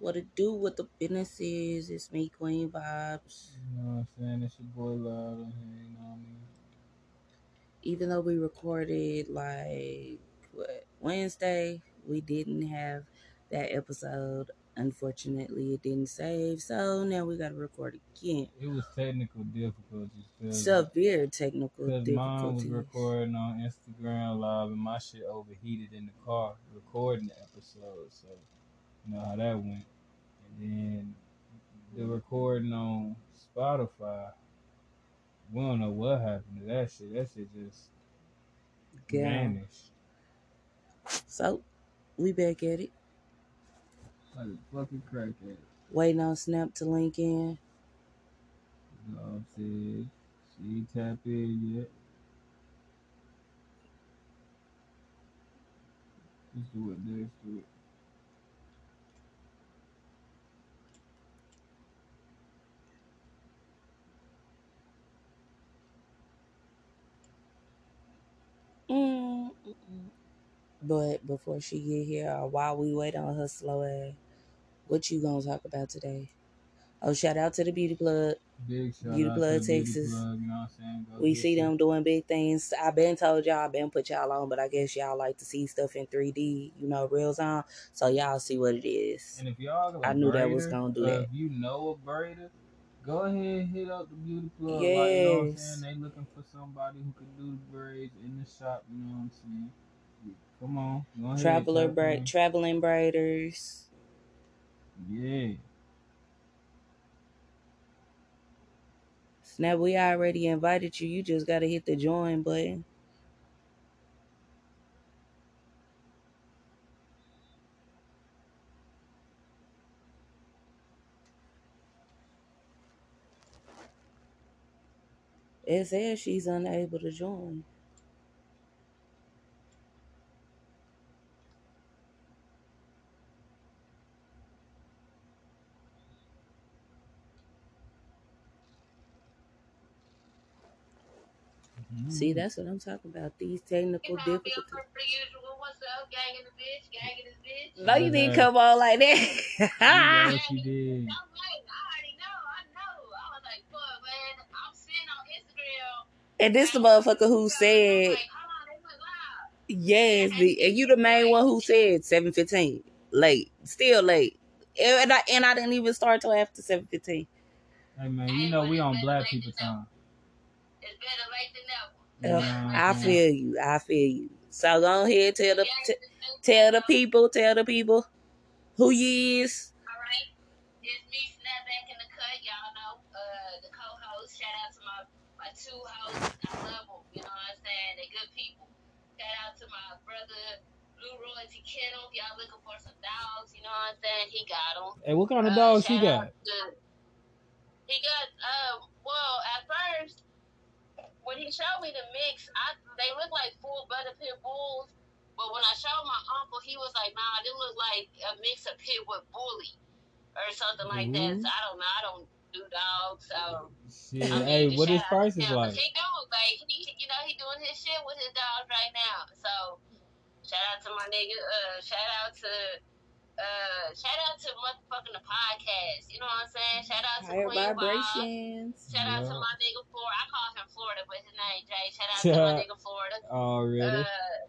What it do with the business is, it's me, Queen Vibes. You know what I'm saying? It's your boy here, you know what I mean? Even though we recorded like what Wednesday, we didn't have that episode. Unfortunately, it didn't save, so now we gotta record again. It was technical difficulties. Severe technical Cause mine was recording on Instagram live and my shit overheated in the car recording the episode. So you know how that went. And then the recording on Spotify, we don't know what happened to that shit. That shit just Yeah. vanished. So we back at it. Like a fucking crackhead. Waiting on Snap to link in. Love said she ain't tap in yet. Let's do it. Let's do it. Mm. But before she get here, or while we wait on her slow ass, what you gonna talk about today? Oh, shout out to the Beauty Plug. Big shout Beauty out Plug, to Beauty Texas. Plug, you know what I'm saying? Go We get see them doing big things. I been told y'all, I been put y'all on, but I guess y'all like to see stuff in 3D, you know, real time. So y'all see what it is. And if y'all I knew that was gonna do or that. If you know a braider, go ahead hit up the beauty plug. Like, you know what I'm Yes. saying? They looking for somebody who can do the braids in the shop. You know what I'm saying? Come on, go ahead. Traveler tap bra- traveling braiders. yeah. Snap, we already invited you. You just gotta hit the join button. It says she's unable to join. See, mm-hmm. that's what I'm talking about. These technical You know, be difficulties. up usual. What's up, gang in the bitch, gang in this bitch. No, you didn't come on like You that. know what you did. I'm like, I already know, I know. I was like, fuck, man. I'm seeing on Instagram. And this the motherfucker who said, like, hold on, they went live. yes, the, and you the main one who said 715. Late. Still late. And I, and I didn't even start till after 715. Hey man, you know we on black people time. It's better late than never. You Ugh, know what I feel you. I feel you. So go ahead, tell the t- in this bitch. tell the people, tell the people who you is. All right. It's me, I love them. You know what I'm saying? They're good people. Shout out to my brother, Blue Royalty Kennel. Y'all looking for some dogs. You know what I'm saying? He got them. Hey, what kind of Uh, dogs he got? to- He got, uh, well, at first, when he showed me the mix, I they look like full blooded pit bulls. But when I showed my uncle, he was like, nah, they look like a mix of pit with bully or something like that. So I don't know. I don't do dogs. So Shit, I mean, hey, you what his shout out prices like? He doing like he, you know, he doing his shit with his dogs right now. So shout out to my nigga. Uh, shout out to. Uh, shout out to motherfucking the podcast. You know what I'm saying? Shout out to Higher Queen Bob. vibrations. Shout out to my nigga Florida. I call him Florida, but his name Jay. Shout out to my nigga Florida. Already. Uh,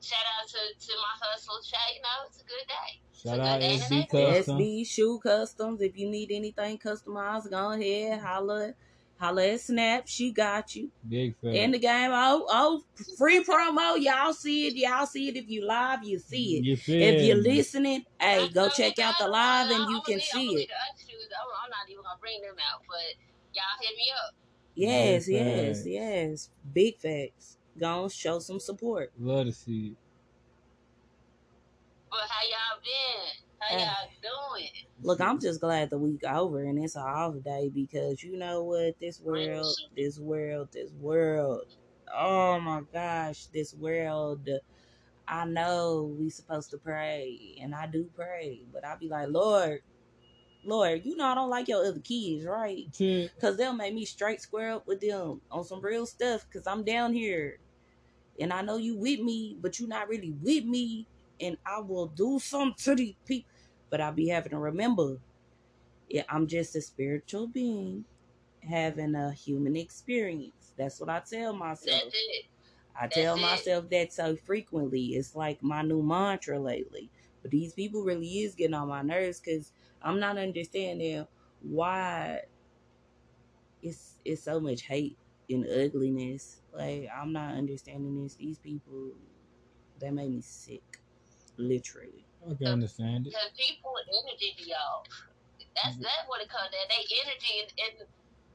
shout out to, to my hustle. Shout, you know, it's a good day. Shout so out SB today. Custom. SB Shoe Customs. If you need anything customized, go ahead. Holla, holla at Snap. She got you. Big fat. In the game. Oh, oh, free promo. Y'all see it. Y'all see it. If you live, you see it. You feel If you're listening, hey, go check out the live and you can see it. the other shoes. I'm, I'm not even gonna bring them out, but y'all hit me up. Yes, yes, yes. Big facts. Go show some support. Love to see it. But how y'all been? How Uh, y'all doing? Look, I'm just glad the week over and it's an off day because you know what? This world, this world, this world. Oh my gosh, this world. I know we supposed to pray and I do pray, but I be like, Lord, Lord, you know I don't like your other kids, right? Cause they'll make me straight square up with them on some real stuff. Cause I'm down here, and I know you with me, but you not really with me. And I will do something to these people. But I'll be having to remember, yeah, I'm just a spiritual being having a human experience. That's what I tell myself. I tell myself that so frequently. It's like my new mantra lately. But these people really is getting on my nerves because I'm not understanding why it's it's so much hate and ugliness. Like I'm not understanding this. These people that made me sick, literally. I can understand it. Because people energy be off. That's mm-hmm. that what it comes down. They energy and, and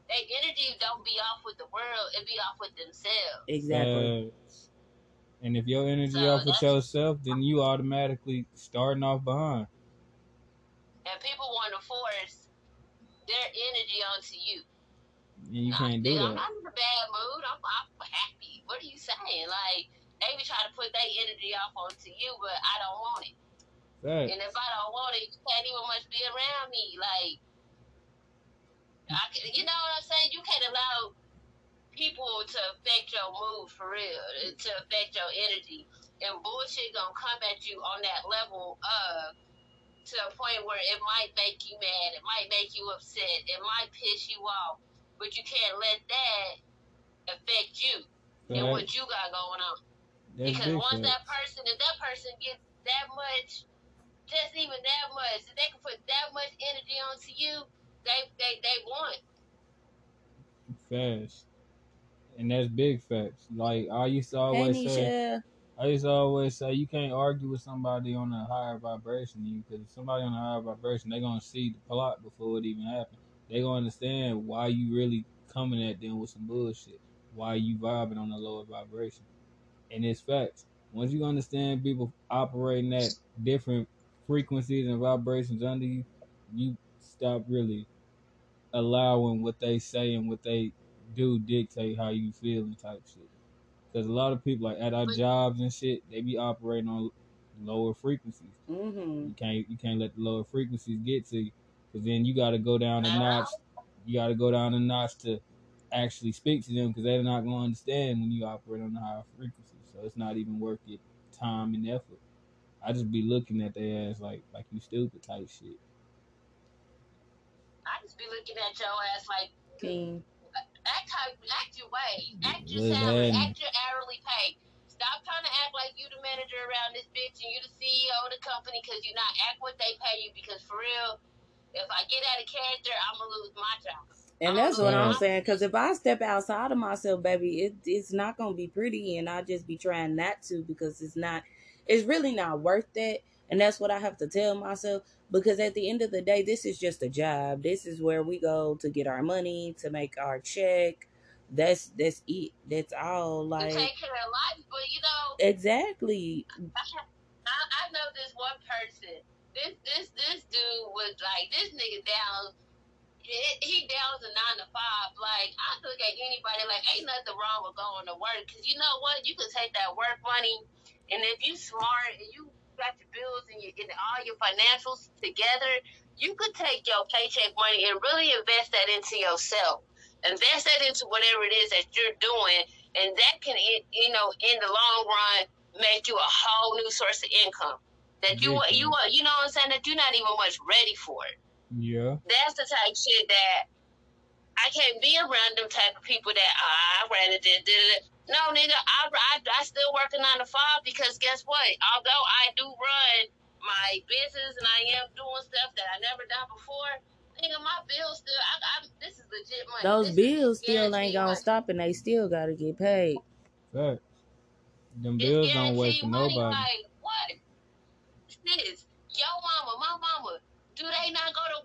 they energy don't be off with the world. It be off with themselves. Exactly. Facts. And if your energy So off with yourself, then you automatically starting off behind. And people want to force their energy onto you. And you Nah, can't do nigga, I'm that. not in a bad mood. I'm, I'm happy. What are you saying? Like, they be trying to put their energy off onto you, but I don't want it. Facts. And if I don't want it, you can't even much be around me. Like, I can, you know what I'm saying? You can't allow people to affect your mood for real, to affect your energy. And bullshit gonna come at you on that level of to a point where it might make you mad, it might make you upset, it might piss you off, but you can't let that affect you and what you got going on. That's Because big once that person, if that person gets that much, just even that much, if they can put that much energy onto you, they they they want. Facts. And that's big facts. Like I used to Hey, always say, I used to always say you can't argue with somebody on a higher vibration than you because somebody on a higher vibration they're gonna see the plot before it even happens. They gonna understand why you really coming at them with some bullshit. Why you vibing on a lower vibration. And it's facts. Once you understand people operating at different frequencies and vibrations under you, you stop really allowing what they say and what they do dictate how you feel and type shit. Because a lot of people, like at our jobs and shit, they be operating on lower frequencies. Mm-hmm. You can't you can't let the lower frequencies get to you, because then you got to go down a notch. You got to go down a notch to actually speak to them, because they're not gonna understand when you operate on the higher frequencies. So it's not even worth your time and effort. I just be looking at their ass like like you stupid type shit. I just be looking at your ass like King. act how act your way, act your salary, act your hourly pay. Stop trying to act like you the manager around this bitch and you the CEO of the company because you not act what they pay you. Because for real, if I get out of character, I'm gonna lose my job. And that's what I'm uh-huh. saying. Because if I step outside of myself, baby, it, it's not gonna be pretty, and I just be trying not to because it's not. It's really not worth it. and that's what I have to tell myself. Because at the end of the day, this is just a job. This is where we go to get our money to make our check. That's that's it. That's all. Like take care of life, but you know, exactly. I, I know this one person. This this this dude was like this nigga down. He, down to nine to five. Like I look at anybody like ain't nothing wrong with going to work because you know what you can take that work money and if you smart and you got your bills and, your, and all your financials together, you could take your paycheck money and really invest that into yourself. Invest that into whatever it is that you're doing, and that can, you know, in the long run, make you a whole new source of income. That you, Ridiculous. you, you know what I'm saying? That you're not even much ready for it. Yeah. That's the type of shit that I can't be around them type of people that ah, I rather did did it. No, nigga, I, I I still working on the to five because guess what? Although I do run my business and I am doing stuff that I never done before, nigga, my bills still. I, I this is legit money. Those This bills still ain't gonna money. stop, and they still gotta get paid. Facts. Them It's bills don't wait for money. nobody. Like what? Sis, yo mama, my mama, do they not go to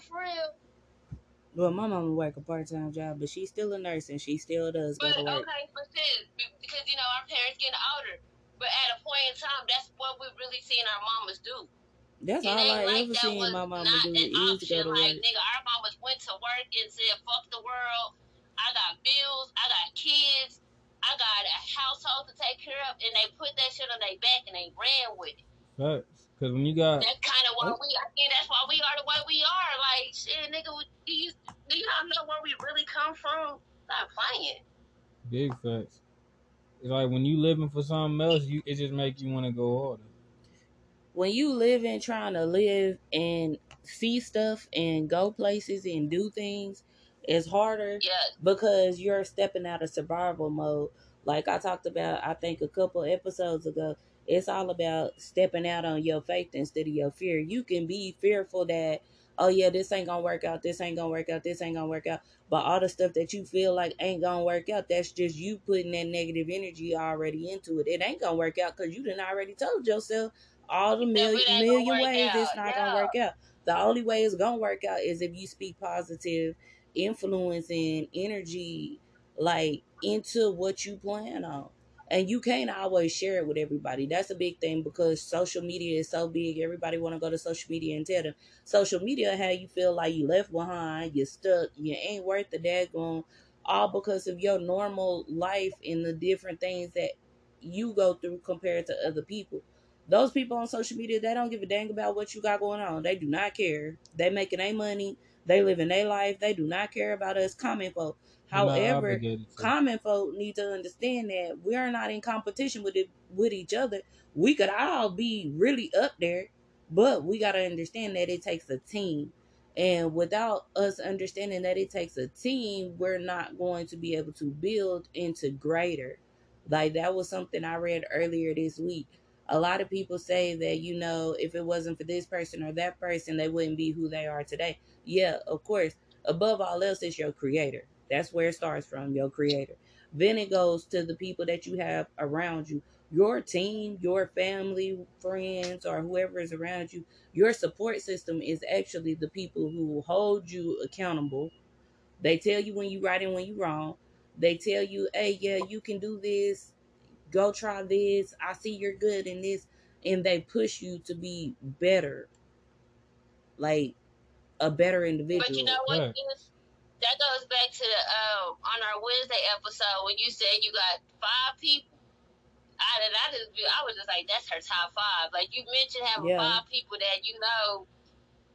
work for real? Well, my mama work a part time job, but she's still a nurse and she still does go But to work. okay, but sis, because you know our parents getting older. But at a point in time, that's what we really seen our mamas do. That's It all I like ever seen my mama not do an is go option. to Like nigga, our mamas went to work and said, "Fuck the world. I got bills. I got kids. I got a household to take care of," and they put that shit on their back and they ran with it. Facts. Cause when you got That's kind of why we. I think that's why we are the way we are. Like shit, nigga. Do you do you not know where we really come from? Stop playing. big facts, it's like when you living for something else, you it just make you want to go harder. when you live in trying to live and see stuff and go places and do things, it's harder Yes. because you're stepping out of survival mode. Like I talked about, I think a couple episodes ago, it's all about stepping out on your faith instead of your fear. You can be fearful that, oh yeah, this ain't gonna work out, this ain't gonna work out, this ain't gonna work out. But all the stuff that you feel like ain't gonna work out, that's just you putting that negative energy already into it. It ain't gonna work out because you done already told yourself all the million it ain't million gonna ways it's not Yeah. gonna work out. The only way it's gonna work out is if you speak positive influence and energy like into what you plan on. And you can't always share it with everybody. That's a big thing because social media is so big. Everybody want to go to social media and tell them social media how you feel like you left behind, you're stuck, you ain't worth the daggone, all because of your normal life and the different things that you go through compared to other people. Those people on social media, they don't give a dang about what you got going on. They do not care. They making their money. They living their life. They do not care about us common folk. However, common folk need to understand that we are not in competition with it with each other. We could all be really up there, but we gotta understand that it takes a team. And without us understanding that it takes a team, we're not going to be able to build into greater. Like that was something I read earlier this week. A lot of people say that, you know, if it wasn't for this person or that person, they wouldn't be who they are today. Yeah, of course. Above all else, it's your creator. That's where it starts from, your creator. Then it goes to the people that you have around you. Your team, your family, friends, or whoever is around you, your support system is actually the people who hold you accountable. They tell you when you're right and when you're wrong. They tell you, hey, yeah, you can do this. Go try this. I see you're good in this. And they push you to be better. Like a better individual. But you know what? Right. Is, that goes back to the um, on our Wednesday episode when you said you got five people. I and I just I was just like that's her top five. Like you mentioned having Yeah. five people that you know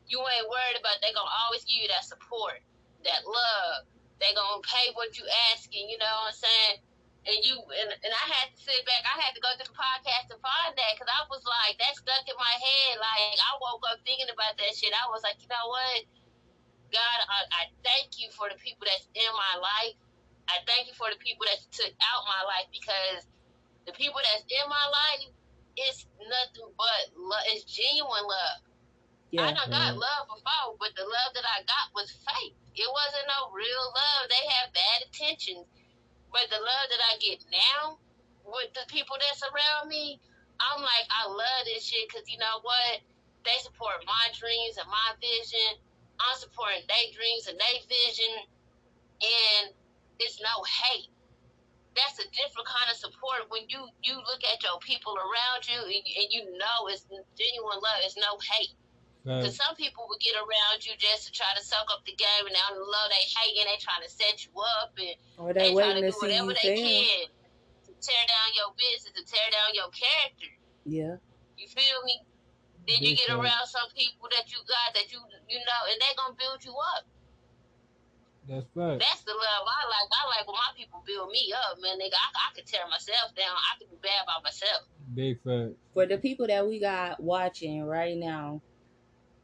you ain't worried about. They gonna always give you that support, that love. They gonna pay what you asking. You know what I'm saying? And you and, and I had to sit back. I had to go through the podcast to find that because I was like that stuck in my head. Like I woke up thinking about that shit. I was like, you know what? God, I, I thank you for the people that's in my life. I thank you for the people that took out my life because the people that's in my life, it's nothing but love. It's genuine love. Yeah, I Yeah. done got Right. love before, but the love that I got was fake. It wasn't no real love. They have bad intentions. But the love that I get now with the people that's around me, I'm like, I love this shit because you know what? They support my dreams and my vision. I'm supporting their dreams and their vision. And it's no hate. That's a different kind of support when you you look at your people around you and, and you know it's genuine love. It's no hate. Because Facts. some people will get around you just to try to suck up the game, and down the love they hating, they trying to set you up, and Or they they trying to to do whatever you they fail. can to tear down your business, to tear down your character. Yeah. You feel me? Then you get around some people that you got that you you know, and they gonna build you up. That's facts. That's the love I like. I like when my people build me up, man. Nigga, I, I could tear myself down. I could be bad by myself. Big facts. For the people that we got watching right now,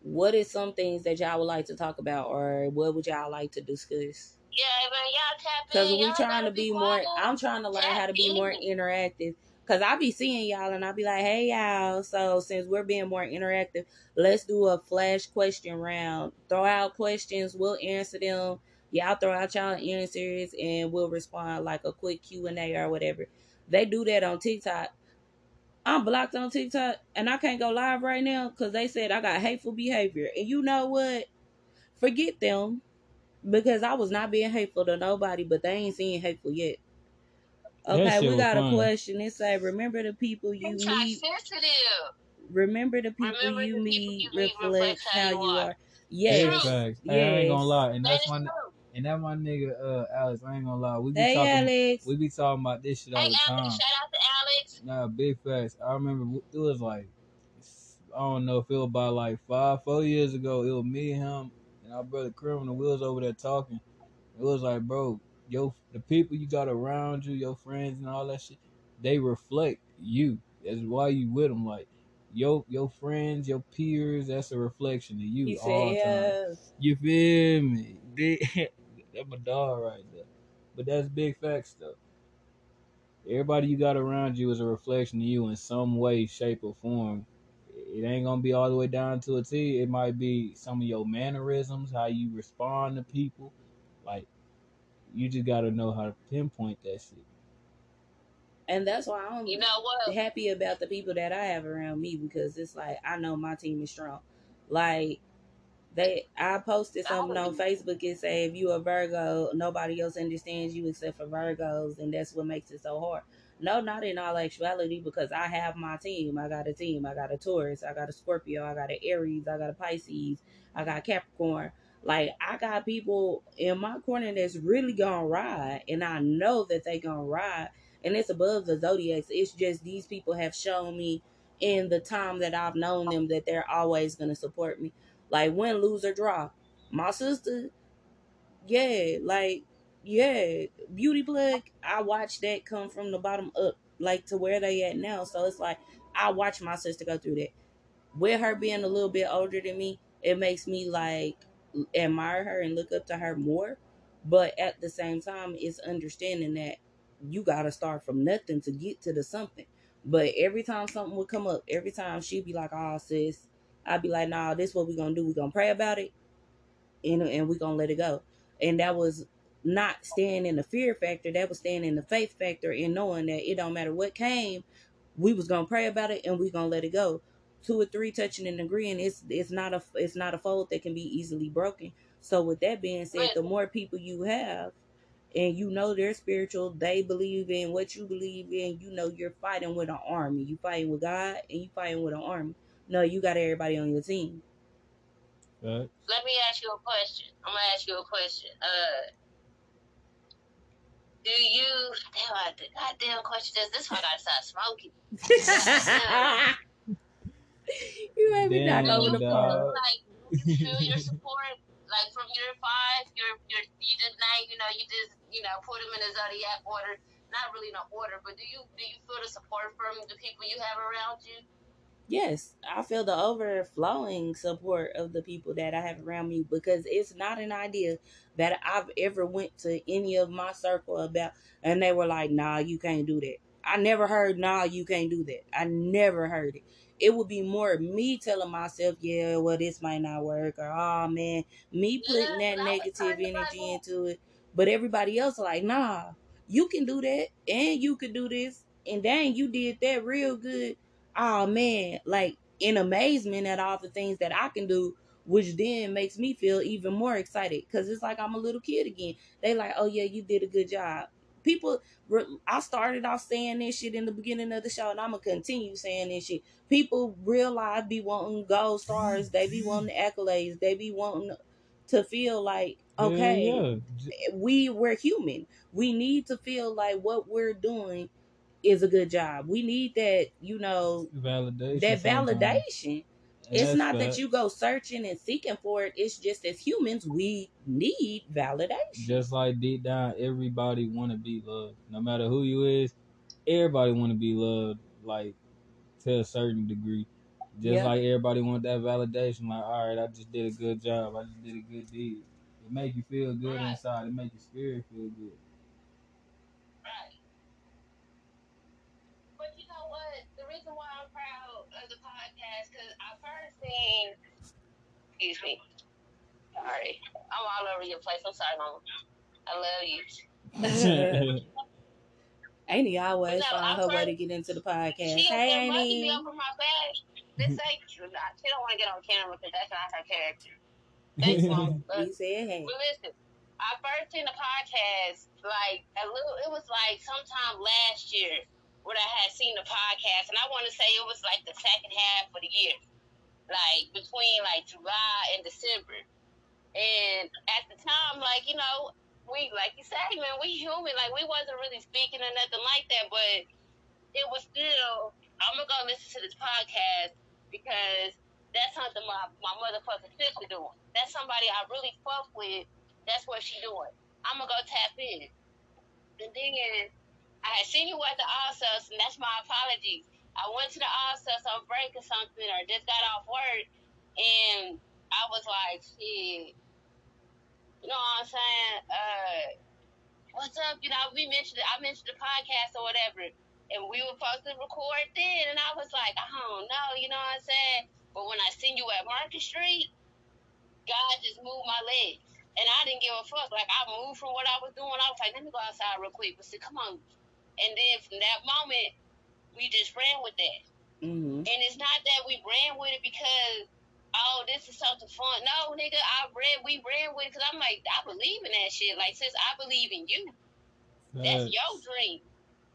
what is some things that y'all would like to talk about, or what would y'all like to discuss? Yeah, man, y'all tap in. Because we y'all trying gotta to be more. I'm trying to learn how to be more interactive. Cause I be seeing y'all and I'll be like, hey y'all. So since we're being more interactive, let's do a flash question round. Throw out questions, we'll answer them. Y'all throw out y'all answers and we'll respond like a quick Q and A or whatever. They do that on TikTok. I'm blocked on TikTok and I can't go live right now because they said I got hateful behavior. And you know what? Forget them because I was not being hateful to nobody, but they ain't seeing hateful yet. That Okay, we got a funny. question. It say, remember the people you It's meet. sensitive. Remember the people Remember you the people meet you meet reflects how you are. Big Yes, facts. Hey, I ain't gonna lie, and that's is my and that my nigga uh Alex. I ain't gonna lie. We be Hey, talking. Alex. We be talking about this shit all Hey, the Alex, time. shout out to Alex. Nah, big facts. I remember it was like I don't know if it was about like five, four years ago. It was me, and him, and our brother Criminal. We was over there talking. It was like, bro, yo, the people you got around you, your friends and all that shit, they reflect you. That's why you with them. Like, your your friends, your peers, that's a reflection of you He all the time. You feel me? That's my dog right there. But that's big facts though. Everybody you got around you is a reflection of you in some way, shape, or form. It ain't gonna be all the way down to a T. It might be some of your mannerisms, how you respond to people. Like you just gotta know how to pinpoint that shit. and that's why I'm You know what? happy about the people that I have around me because it's like I know my team is strong. Like they, I posted something on Facebook and say if you a Virgo, nobody else understands you except for Virgos, and that's what makes it so hard. No, not in all actuality, because I have my team. I got a team. I got a Taurus. I got a Scorpio. I got an Aries. I got a Pisces. I got Capricorn. Like I got people in my corner that's really gonna ride, and I know that they gonna ride. And it's above the zodiacs. It's just these people have shown me in the time that I've known them that they're always gonna support me. Like win, lose or draw. My sister, yeah, like yeah, beauty plug. I watched that come from the bottom up, like to where they at now. So it's like I watch my sister go through that. With her being a little bit older than me, it makes me like admire her and look up to her more. But at the same time, it's understanding that you gotta start from nothing to get to the something. But every time something would come up, every time she'd be like, "Oh, sis," I'd be like, "Nah, this what we gonna do. We gonna pray about it, and and we gonna let it go." And that was not staying in the fear factor. That was staying in the faith factor and knowing that it don't matter what came, we was gonna pray about it and we gonna let it go. Two or three touching and agreeing, it's it's not a it's not a fold that can be easily broken. So with that being said, the more people you have, and you know they're spiritual, they believe in what you believe in. You know you're fighting with an army. You fighting with God and you fighting with an army. No, you got everybody on your team. Facts. Let me ask you a question. I'm gonna ask you a question. Uh, do you? Damn, I, goddamn question is this one gotta stop smoking. you made me Damn, knock over the phone. Like, you feel your support, like from year five, you're, you're, you just name, you know, you just, you know, put them in a zodiac order. Not really in an order, but do you do you feel the support from the people you have around you? Yes, I feel the overflowing support of the people that I have around me because it's not an idea that I've ever went to any of my circle about and they were like, "Nah, you can't do that." I never heard, "Nah, you can't do that." I never heard it. It would be more me telling myself, "Yeah, well, this might not work," or "Oh man," me putting Yeah, that negative energy into it. But everybody else like, "Nah, you can do that, and you could do this, and dang, you did that real good." oh man, like in amazement at all the things that I can do, which then makes me feel even more excited because it's like I'm a little kid again. They like, oh yeah, you did a good job. People, I started off saying this shit in the beginning of the show, and I'm gonna continue saying this shit. People real life be wanting gold stars, they be wanting accolades, they be wanting to feel like, okay, yeah. We we're human. We need to feel like what we're doing is a good job. We need that, you know, validation. that validation. It's not that facts. you go searching and seeking for it. It's just as humans, we need validation. Just like deep down, everybody want to be loved. No matter who you is, everybody want to be loved. Like to a certain degree. Just Yeah. like everybody want that validation. Like, all right, I just did a good job. I just did a good deed. It make you feel good Right. inside. It make your spirit feel good. Right. But you know what? The reason why I'm proud of the podcast, because I excuse me, sorry, I'm all over your place. I'm sorry, Mama. I love you. Amy always No, I her way to get into the podcast. She Hey, Amy. up from my bag. This ain't she don't want to get on camera because that's not her character. Thanks, Mom. But- We said hey. But listen, I first seen the podcast like a little. It was like sometime last year when I had seen the podcast, and I want to say it was like the second half of the year, like between like July and December. And at the time, like you know, we like you say, man, we human. Like we wasn't really speaking or nothing like that, but it was still. I'm gonna go listen to this podcast because that's something my my motherfucking sister doing. That's somebody I really fuck with. That's what she doing. I'm gonna go tap in. And then I had seen you at the Alsos, and that's my apologies. I went to the office on break or something, or just got off work, and I was like, shit. You know what I'm saying? Uh, what's up? You know, we mentioned. I mentioned the podcast or whatever, and we were supposed to record then, and I was like, I don't know. You know what I'm saying? But when I seen you at Market Street, God just moved my legs. And I didn't give a fuck. Like, I moved from what I was doing. I was like, let me go outside real quick. But said, come on. And then from that moment, we just ran with that. Mm-hmm. And it's not that we ran with it because, oh, this is something fun. No, nigga, I ran, we ran with it because I'm like, I believe in that shit. Like, sis, I believe in you. That's Facts. your dream.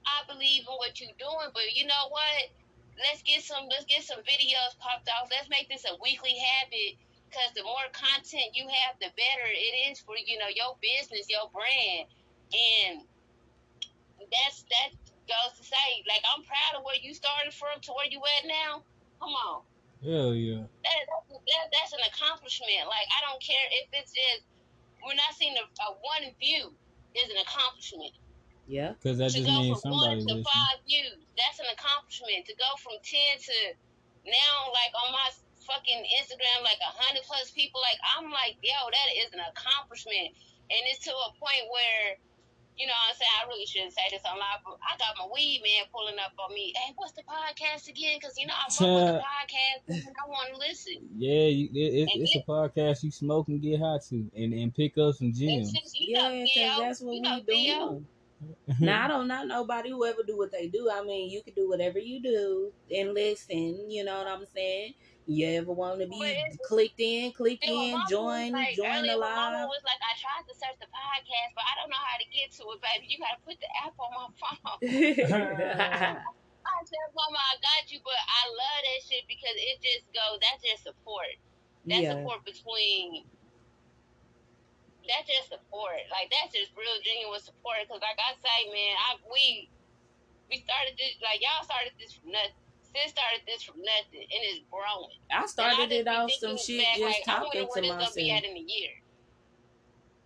I believe in what you're doing, but you know what? Let's get some let's get some videos popped off. Let's make this a weekly habit because the more content you have, the better it is for you know your business, your brand, and that's that goes to say like I'm proud of where you started from to where you at now. Come on, Hell yeah. that, that that's an accomplishment. Like I don't care if it's just we're not seeing a, a one view is an accomplishment Yeah. Because that to just go means from one somebody to listening. five views, that's an accomplishment. To go from ten to now, like on my fucking Instagram, like a hundred plus people, like I'm like, yo, that is an accomplishment, and it's to a point where. You know what I'm saying? I really shouldn't say this on live, but I got my weed man pulling up on me. Hey, what's the podcast again? Because, you know, I fuck with the podcast and I want to listen. Yeah, you, it, it's, And it's a podcast you smoke and get high to and, and pick up some gems. just, you know, Yeah, Theo, because that's what you know, we Theo. doing. Now I don't not nobody who ever do what they do. I mean, you can do whatever you do and listen. You know what I'm saying? You ever want to be clicked in, click See, my in, join, like, join the my mama live. was like, I tried to search the podcast, but I don't know how to get to it, baby. You gotta put the app on my phone. I said, Mama, I got you, but I love that shit because it just goes. That's just support. That's yeah, support between. That's just support. Like that's just real genuine support. Because like I say, man, I we we started this like y'all started this from nothing. Sis started this from nothing, and it's growing. I started I it off some shit back, just like, talking wonder to where this be myself. at in a year.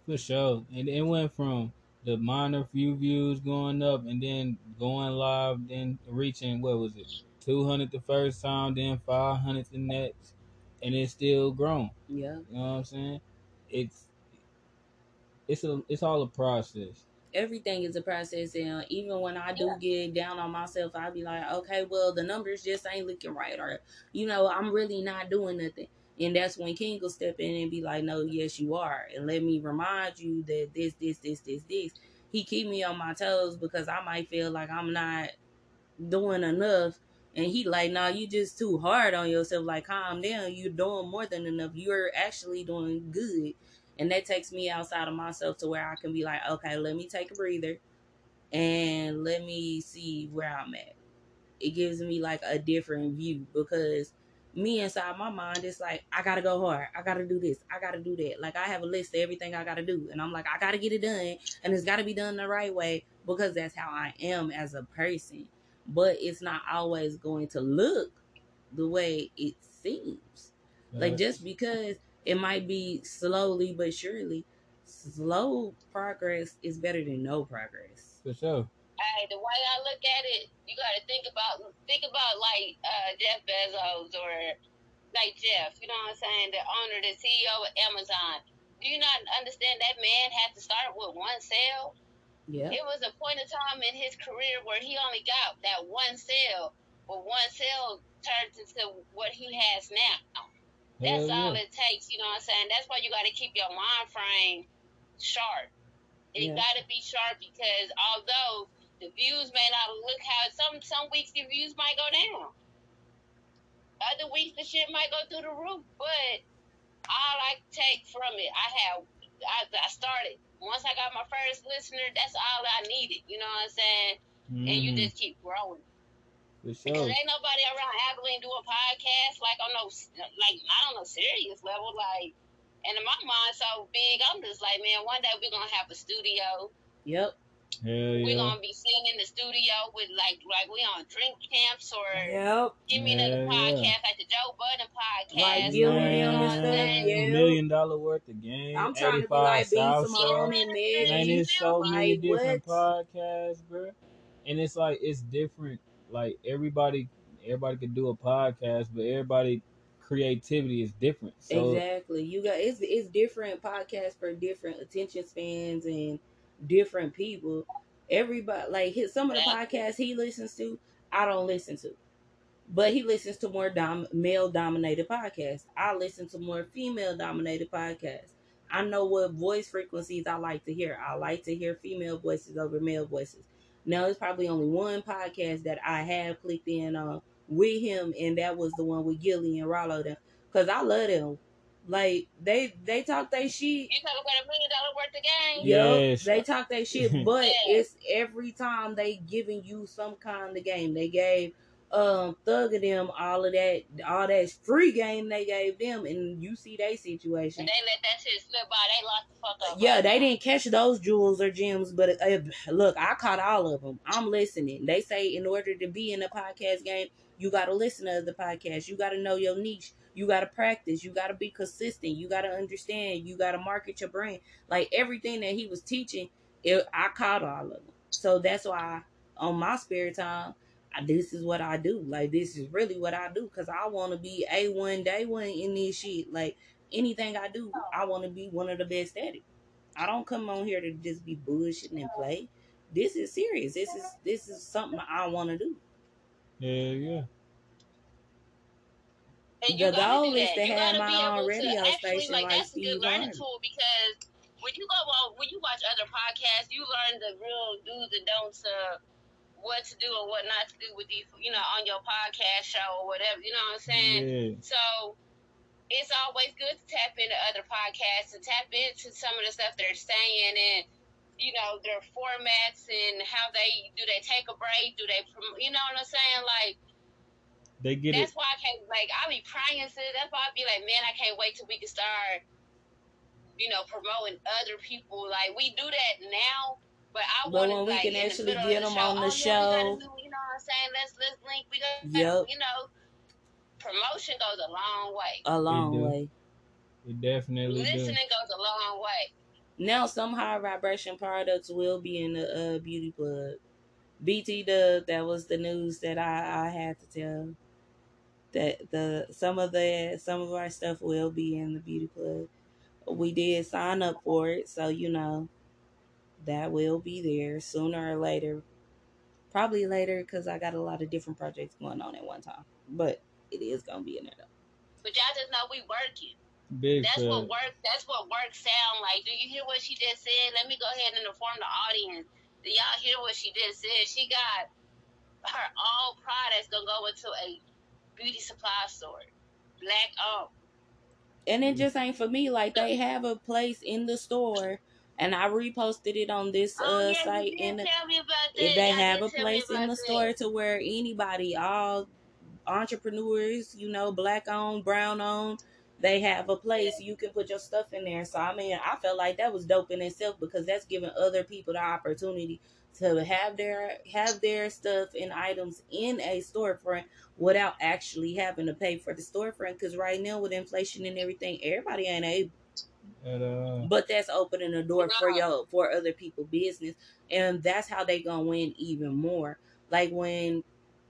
For sure. And it went from the minor few views going up and then going live, then reaching, what was it, 200 the first time, then 500 the next. And it's still growing. Yeah, You know what I'm saying? It's it's a it's all a process. Everything is a process, and even when I do get down on myself, i'll be like, okay, well, the numbers just ain't looking right, or you know, I'm really not doing nothing. And that's when King will step in and be like, no, yes, you are. And let me remind you that this, this, this, this, this. He keep me on my toes because I might feel like I'm not doing enough. And he like, nah, you just too hard on yourself. Like, calm down. You're doing more than enough. You're actually doing good. And that takes me outside of myself to where I can be like, okay, let me take a breather and let me see where I'm at. It gives me like a different view because me inside my mind is like, I gotta go hard. I gotta do this. I gotta do that. Like I have a list of everything I gotta do. And I'm like, I gotta get it done. And it's gotta be done the right way because that's how I am as a person. But it's not always going to look the way it seems. Like just because it might be slowly but surely, slow progress is better than no progress. For sure. Hey, the way I look at it, you got to think about think about like uh, Jeff Bezos or like Jeff. You know what I'm saying? The owner, the CEO of Amazon. Do you not understand that man had to start with one sale? Yeah. It was a point in time in his career where he only got that one sale, but one sale turned into what he has now. That's Hell all it takes. You know what I'm saying? That's why you got to keep your mind frame sharp. It Yeah. got to be sharp because although the views may not look how some some weeks the views might go down, other weeks the shit might go through the roof. But all I take from it, I have I, I started once I got my first listener. That's all I needed. You know what I'm saying? And you Mhm. just keep growing. For Because ain't nobody around Abilene doing podcasts like on no like not on a serious level. Like, and in my mind so big, I'm just like, man, one day we're gonna have a studio. Yep. Hell We're gonna be sitting in the studio with like like we on Drink Champs or Yep. give me another Yeah, podcast yeah. like the Joe Budden podcast. Like you know what I'm saying? yeah. A million dollar worth of game. I'm trying to be 85 like B South Simone Show. and And Meggie. it's so many Like different what? podcasts, bro. And it's like it's different. Like everybody everybody could do a podcast, but everybody creativity is different. So exactly. You got it's it's different podcasts for different attention spans and different people. Everybody like his, some of the podcasts he listens to, I don't listen to. But he listens to more dom- male dominated podcasts. I listen to more female dominated podcasts. I know what voice frequencies I like to hear. I like to hear female voices over male voices. Now, there's probably only one podcast that I have clicked in on with him, and that was the one with Gillie and Wallo. Them, cause I love them. Like they they talk they shit. You talking about a million dollar worth of game? Yup, Yes. they talk that shit, but Yeah. it's every time they giving you some kind of game. They gave um Thug of them all of that, all that free game they gave them, and you see their situation. And they let that shit slip by. They lost the fuck up. Yeah, they didn't catch those jewels or gems, but uh, look, I caught all of them. I'm listening. They say in order to be in the podcast game, you got to listen to the podcast. You got to know your niche. You got to practice. You got to be consistent. You got to understand. You got to market your brand. Like everything that he was teaching, it, I caught all of them. So that's why on my spare time, this is what I do. Like this is really what I do because I want to be a one day one in this shit. Like anything I do, oh. I want to be one of the best at it. I don't come on here to just be bullshitting and play. This is serious. This is this is something I want to do. yeah, yeah. And The you gotta goal do is that. to You have my own radio actually, station like, like that's a good Steve learning Harvey. tool because when you go on, when you watch other podcasts, you learn the real do's and don'ts of what to do or what not to do with these, you know, on your podcast show or whatever. You know what I'm saying? Yeah. So it's always good to tap into other podcasts and tap into some of the stuff they're saying and you know their formats and how they do they take a break do they you know what i'm saying like They get it. that's why i can't like i be praying to that's why i be like man i can't wait till we can start you know promoting other people like we do that now but I But want when we like, can actually get them on the oh, yeah, we show. do, you know what I'm saying? Let's let's link. We got Yep. you know, promotion goes a long way. A long do. way. It definitely do. Listening goes a long way. Now some high vibration products will be in the uh, beauty plug. BT Dub, that was the news that I, I had to tell. That the some of the some of our stuff will be in the beauty plug. We did sign up for it, so you know that will be there sooner or later. Probably later because I got a lot of different projects going on at one time. But it is gonna be in there though. But y'all just know we working. Big That's fat. what work. That's what work sound like. Do you hear what she just said? Let me go ahead and inform the audience. Do y'all hear what she just said? She got her all products gonna go into a beauty supply store, black owned. And it just ain't for me. Like they have a place in the store, and I reposted it on this uh oh yeah, site. you did In the, tell me about that. if they Y'all have a place in the that. store to where anybody, all entrepreneurs, you know, black owned, brown owned, they have a place you can put your stuff in there. So I mean, I felt like that was dope in itself because that's giving other people the opportunity to have their have their stuff and items in a storefront without actually having to pay for the storefront. Because right now with inflation and everything, everybody ain't able At, uh, but that's opening the door for your for other people business and that's how they gonna win even more. Like when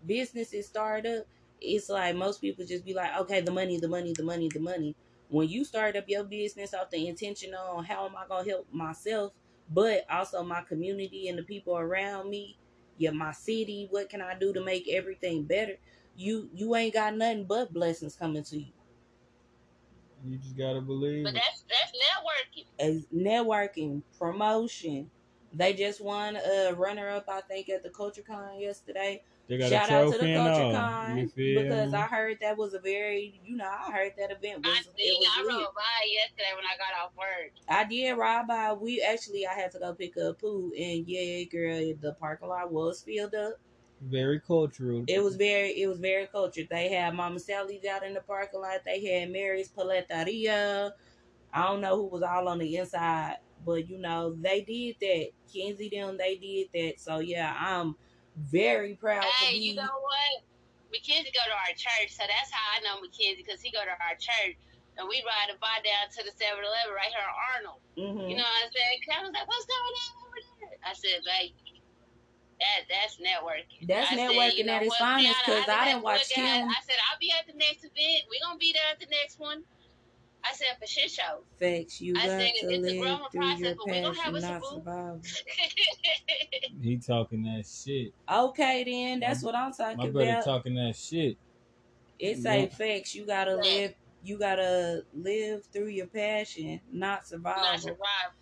businesses start up it's like most people just be like okay the money the money the money the money. When you start up your business off the intention on how am i gonna help myself but also my community and the people around me? Yeah my city what can i do to make everything better? You you ain't got nothing but blessings coming to you you just gotta believe But it. that's that's networking. as networking, promotion. They just won a runner up, I think, at the Culture Con yesterday. They got Shout a out to the and Culture all. Con because me? I heard that was a very, you know, I heard that event was I it seen. I was lit. rode by yesterday when I got off work. I did ride by. We actually, I had to go pick up poo, and yeah, girl, the parking lot was filled up. Very cultural. It was very, it was very cultured. They had Mama Sally's out in the parking lot. They had Mary's Paletaria. I don't know who was all on the inside, but you know they did that. Kenzie them, they did that. So yeah, I'm very proud to Hey, be. you know what? Mackenzie go to our church, so that's how I know Mackenzie because he go to our church, and we ride a bike down to the 7-Eleven right here on Arnold. Mhm. You know what I'm saying? 'Cause I was like, "What's going on over there?" I said, "Baby, That that's networking. That's I said, networking you know at its what, finest, Brianna, 'cause I said, didn't watch "Look, guys," Kim. I said I'll be at the next event. We're gonna be there at the next one. I said for shit show. Facts, you I got said to it's a live growing through process, your but we gonna have a not boo. survival. He talking that shit. Okay, then that's My- what I'm My talking brother about. talking that shit. It's You say facts. You gotta live. You gotta live through your passion, not Not survive.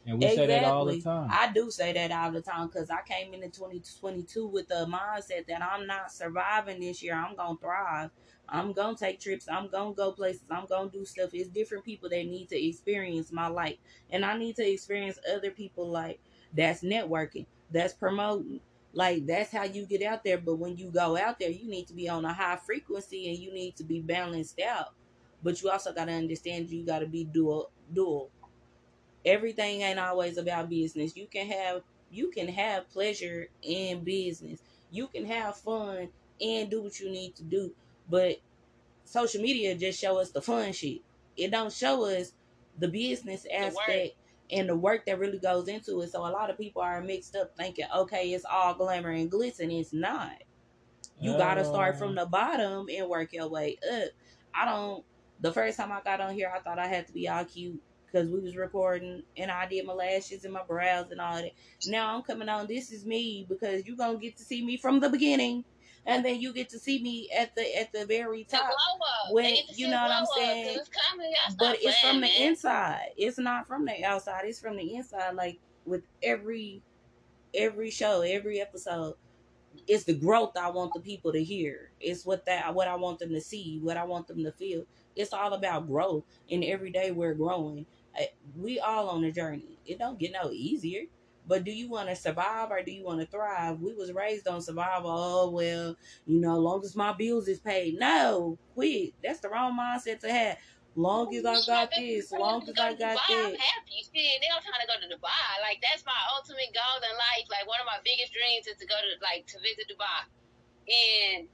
And we say that all the Exactly. time. I do say that all the time because I came into 2022 with the mindset that I'm not surviving this year. I'm gonna thrive. I'm gonna take trips. I'm gonna go places. I'm gonna do stuff. It's different people that need to experience my life, and I need to experience other people like that's networking, that's promoting. Like that's how you get out there. But when you go out there, you need to be on a high frequency and you need to be balanced out. But you also gotta understand you gotta be dual dual everything ain't always about business. You can have you can have pleasure in business. You can have fun and do what you need to do. But social media just show us the fun shit. It don't show us the business aspect and the work that really goes into it. So a lot of people are mixed up thinking, okay, it's all glamour and glitz, and it's not. You gotta start from oh. the bottom and work your way up. I don't. The first time I got on here, I thought I had to be all cute because we was recording and I did my lashes and my brows and all that. Now I'm coming on. This is me because you're gonna get to see me from the beginning, and then you get to see me at the at the very top. When- They need to you know what I'm saying? It's coming. Y'all stop But it's playing, from the man. inside. It's not from the outside. It's from the inside. Like with every every show, every episode, it's the growth I want the people to hear. It's what that what I want them to see, what I want them to feel. It's all about growth, and every day we're growing. We all on a journey. It don't get no easier. But do you want to survive or do you want to thrive? We was raised on survival. Oh well, you know, long as my bills is paid. No, quit. That's the wrong mindset to have. Long as I got this, long as I got Dubai, that. I'm happy. Shit, they all trying to go to Dubai. Like that's my ultimate goal in life. Like one of my biggest dreams is to go to like to visit Dubai. And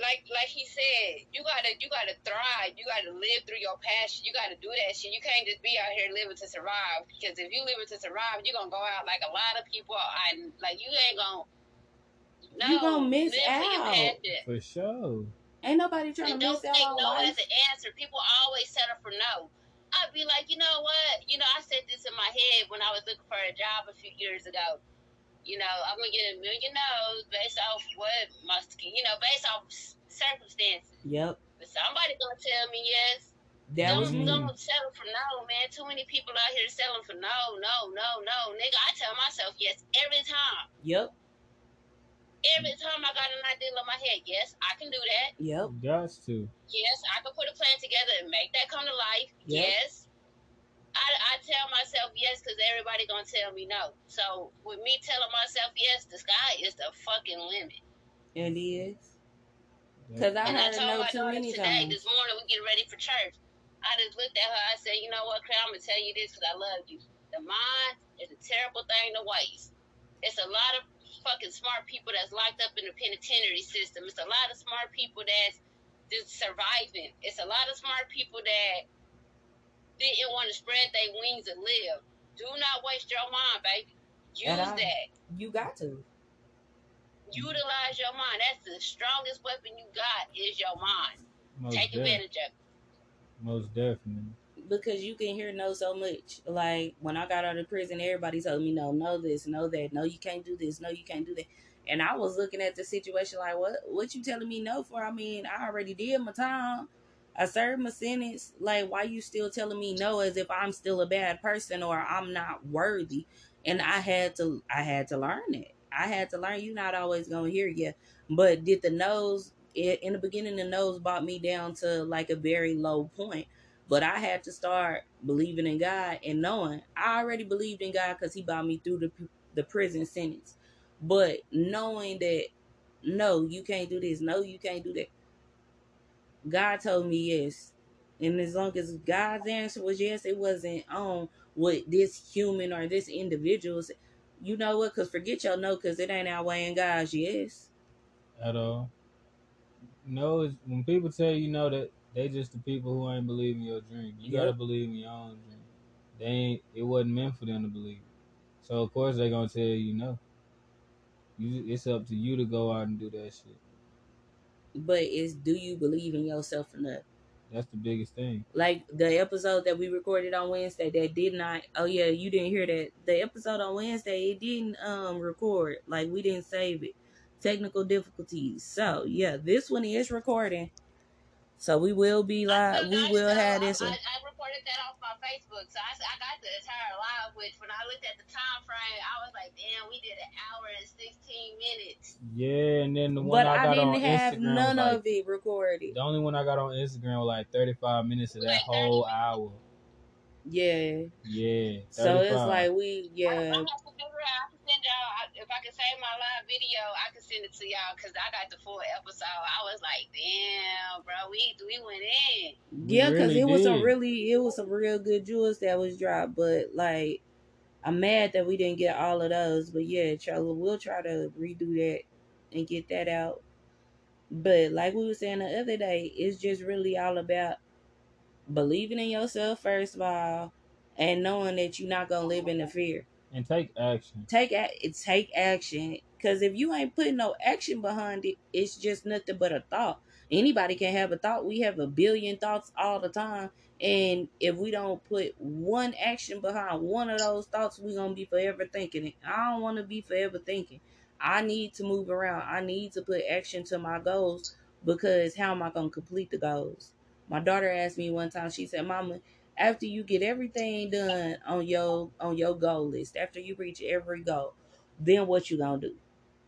like like he said, you gotta you gotta thrive. You gotta live through your passion. You gotta do that shit. You can't just be out here living to survive. Because if you living to survive, you're gonna go out like a lot of people. I like you ain't gonna. No, You gonna miss live for your out. For sure. Ain't nobody trying And to don't miss out take on no life. as an answer. People always settle for no. I'd be like, you know what? You know, I said this in my head when I was looking for a job a few years ago. You know, I'm gonna get a million no's based off what my, you know, based off circumstances. Yep, But somebody gonna tell me yes. that don't was me. don't settle for no, man. Too many people out here settling for no, no, no, no, nigga. I tell myself yes every time. Yep, Every time I got an idea in my head, yes, I can do that. yep, You got to. Yes, I can put a plan together and make that come to life. Yep. Yes. I, I tell myself yes because everybody gonna tell me no. So with me telling myself yes, the sky is the fucking limit. it is. Cause I and I heard told no my too daughter many today, times. this morning, we get ready for church. I just looked at her. I said, you know what, Claire, I'm gonna tell you this because I love you. The mind is a terrible thing to waste. It's a lot of fucking smart people that's locked up in the penitentiary system. It's a lot of smart people that's just surviving. It's a lot of smart people that didn't want to spread their wings and live. Do not waste your mind, baby. Use At all. that. You got to. Utilize your mind. That's the strongest weapon you got is your mind. Most, Take def- advantage of it. most definitely. because you can hear no so much. Like when I got out of prison, everybody told me no, no this, no that, no, you can't do this, no, you can't do that. And I was looking at the situation like, what, what you telling me no for? I mean, I already did my time. I served my sentence. Like, why you still telling me no as if I'm still a bad person or I'm not worthy? And I had to, I had to learn it. I had to learn. You're not always gonna hear you. But did the no's in the beginning? The no's brought me down to like a very low point. But I had to start believing in God and knowing I already believed in God because He brought me through the the prison sentence. But knowing that no, you can't do this. No, you can't do that. God told me yes, and as long as God's answer was yes, it wasn't um, on what this human or this individual. said. You know what? Because forget your no, because it ain't our way outweighing God's yes. At all. No, it's, when people tell you no, that they just the people who ain't believing your dream. You gotta believe in your own dream. They ain't. It wasn't meant for them to believe. So of course they're gonna tell you no. You, it's up to you to go out and do that shit. But it's do you believe in yourself enough? That's the biggest thing. Like the episode that we recorded on Wednesday that did not oh yeah, you didn't hear that. The episode on Wednesday it didn't um record. Like we didn't save it. Technical difficulties. So yeah, this one is recording. So we will be live. We will have this I, one. I reported that off my Facebook, so I, I got the entire live. Which when I looked at the time frame, I was like, "Damn, we did an hour and sixteen minutes." Yeah, and then the one But I I, got didn't on have Instagram none was like, of it recorded. the only one I got on Instagram was like 35 minutes of that Like whole hour. Yeah. Yeah. So it's like we I, I yeah. have to figure out. I can send y'all I, if I can save my live video. I can send it to y'all because I got the full episode. I was like, "Damn, bro, we we went in." Yeah, because really it was some did. really it was some real good jewels that was dropped. But like I'm mad that we didn't get all of those. But yeah, Charlie, we'll try to redo that and get that out. But like we were saying the other day, it's just really all about believing in yourself first of all, and knowing that you're not gonna live in the fear. And take action. Take a- take action. Cause if you ain't putting no action behind it, it's just nothing but a thought. Anybody can have a thought. We have a billion thoughts all the time. And if we don't put one action behind one of those thoughts, we're gonna be forever thinking it. I don't wanna be forever thinking. I need to move around. I need to put action to my goals because how am I gonna complete the goals? My daughter asked me one time, she said, Mama, after you get everything done on your on your goal list, after you reach every goal, then what you gonna do?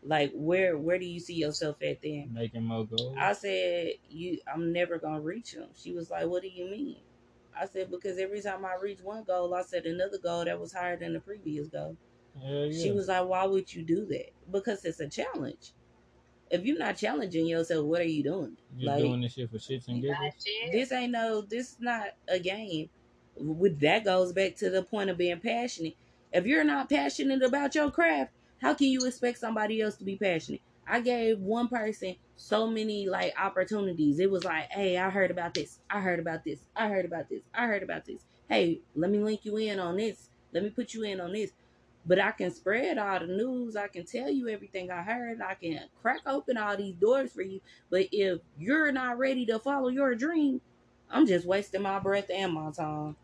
Like where where do you see yourself at then? Making more goals. I said, "You, I'm never gonna reach them." She was like, "What do you mean?" I said, "Because every time I reach one goal, I set another goal that was higher than the previous goal." Hell yeah. She was like, "Why would you do that?" Because it's a challenge. If you're not challenging yourself, what are you doing? You're like doing this shit for shits and giggles. This ain't no, this is not a game. With that goes back to the point of being passionate. If you're not passionate about your craft, how can you expect somebody else to be passionate? I gave one person so many like opportunities. It was like, hey, I heard about this. I heard about this. I heard about this. I heard about this. Hey, let me link you in on this. Let me put you in on this. But I can spread all the news. I can tell you everything I heard. I can crack open all these doors for you. But if you're not ready to follow your dream, I'm just wasting my breath and my time.